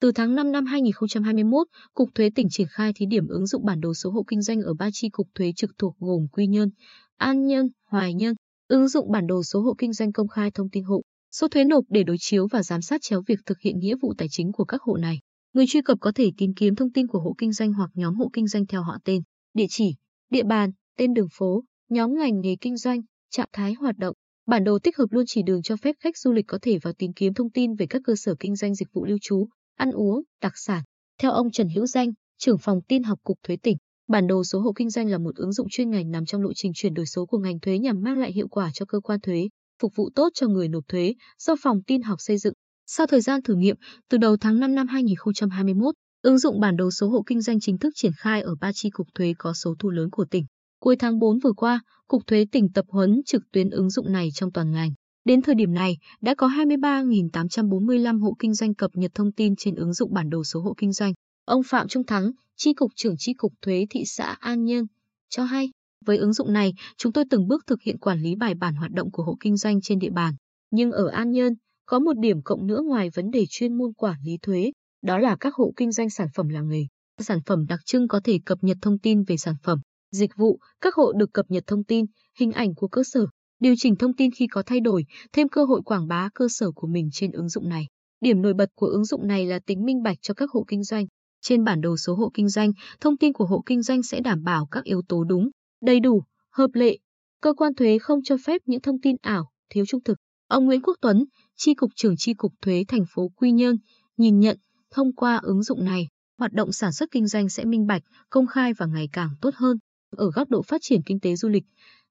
Từ tháng 5 năm 2021, Cục Thuế tỉnh triển khai thí điểm ứng dụng bản đồ số hộ kinh doanh ở ba chi cục thuế trực thuộc gồm Quy Nhơn, An Nhơn, Hoài Nhơn. Ứng dụng bản đồ số hộ kinh doanh công khai thông tin hộ, số thuế nộp để đối chiếu và giám sát chéo việc thực hiện nghĩa vụ tài chính của các hộ này. Người truy cập có thể tìm kiếm thông tin của hộ kinh doanh hoặc nhóm hộ kinh doanh theo họ tên, địa chỉ, địa bàn, tên đường phố, nhóm ngành nghề kinh doanh, trạng thái hoạt động. Bản đồ tích hợp luôn chỉ đường cho phép khách du lịch có thể vào tìm kiếm thông tin về các cơ sở kinh doanh dịch vụ lưu trú, ăn uống, đặc sản. Theo ông Trần Hữu Danh, trưởng phòng tin học Cục Thuế tỉnh, bản đồ số hộ kinh doanh là một ứng dụng chuyên ngành nằm trong lộ trình chuyển đổi số của ngành thuế nhằm mang lại hiệu quả cho cơ quan thuế, phục vụ tốt cho người nộp thuế do phòng tin học xây dựng. Sau thời gian thử nghiệm, từ đầu tháng 5 năm 2021, ứng dụng bản đồ số hộ kinh doanh chính thức triển khai ở ba chi cục thuế có số thu lớn của tỉnh. Cuối tháng 4 vừa qua, Cục Thuế tỉnh tập huấn trực tuyến ứng dụng này trong toàn ngành. Đến thời điểm này, đã có 23.845 hộ kinh doanh cập nhật thông tin trên ứng dụng bản đồ số hộ kinh doanh. Ông Phạm Trung Thắng, tri cục trưởng tri cục Thuế thị xã An Nhơn, cho hay, với ứng dụng này, chúng tôi từng bước thực hiện quản lý bài bản hoạt động của hộ kinh doanh trên địa bàn. Nhưng ở An Nhơn, có một điểm cộng nữa ngoài vấn đề chuyên môn quản lý thuế, đó là các hộ kinh doanh sản phẩm làng nghề. Sản phẩm đặc trưng có thể cập nhật thông tin về sản phẩm, dịch vụ, các hộ được cập nhật thông tin, hình ảnh của cơ sở, điều chỉnh thông tin khi có thay đổi, thêm cơ hội quảng bá cơ sở của mình trên ứng dụng này. Điểm nổi bật của ứng dụng này là tính minh bạch cho các hộ kinh doanh. Trên bản đồ số hộ kinh doanh, thông tin của hộ kinh doanh sẽ đảm bảo các yếu tố đúng, đầy đủ, hợp lệ. Cơ quan thuế không cho phép những thông tin ảo, thiếu trung thực. Ông Nguyễn Quốc Tuấn, Tri cục trưởng Tri cục Thuế thành phố Quy Nhơn, nhìn nhận thông qua ứng dụng này, hoạt động sản xuất kinh doanh sẽ minh bạch, công khai và ngày càng tốt hơn. Ở góc độ phát triển kinh tế du lịch,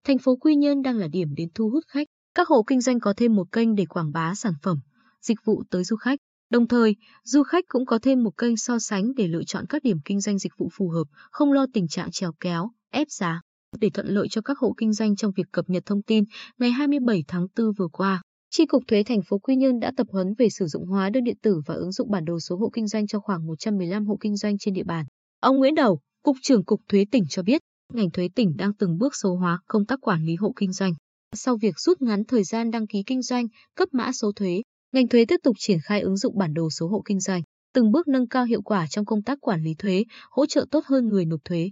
thành phố Quy Nhơn đang là điểm đến thu hút khách. Các hộ kinh doanh có thêm một kênh để quảng bá sản phẩm, dịch vụ tới du khách. Đồng thời, du khách cũng có thêm một kênh so sánh để lựa chọn các điểm kinh doanh dịch vụ phù hợp, không lo tình trạng trèo kéo, ép giá. Để thuận lợi cho các hộ kinh doanh trong việc cập nhật thông tin, ngày 27 tháng 4 vừa qua, tri cục thuế thành phố Quy Nhơn đã tập huấn về sử dụng hóa đơn điện tử và ứng dụng bản đồ số hộ kinh doanh cho khoảng 115 hộ kinh doanh trên địa bàn. Ông Nguyễn Đầu, cục trưởng cục thuế tỉnh cho biết, ngành thuế tỉnh đang từng bước số hóa công tác quản lý hộ kinh doanh. Sau việc rút ngắn thời gian đăng ký kinh doanh, cấp mã số thuế, ngành thuế tiếp tục triển khai ứng dụng bản đồ số hộ kinh doanh, từng bước nâng cao hiệu quả trong công tác quản lý thuế, hỗ trợ tốt hơn người nộp thuế.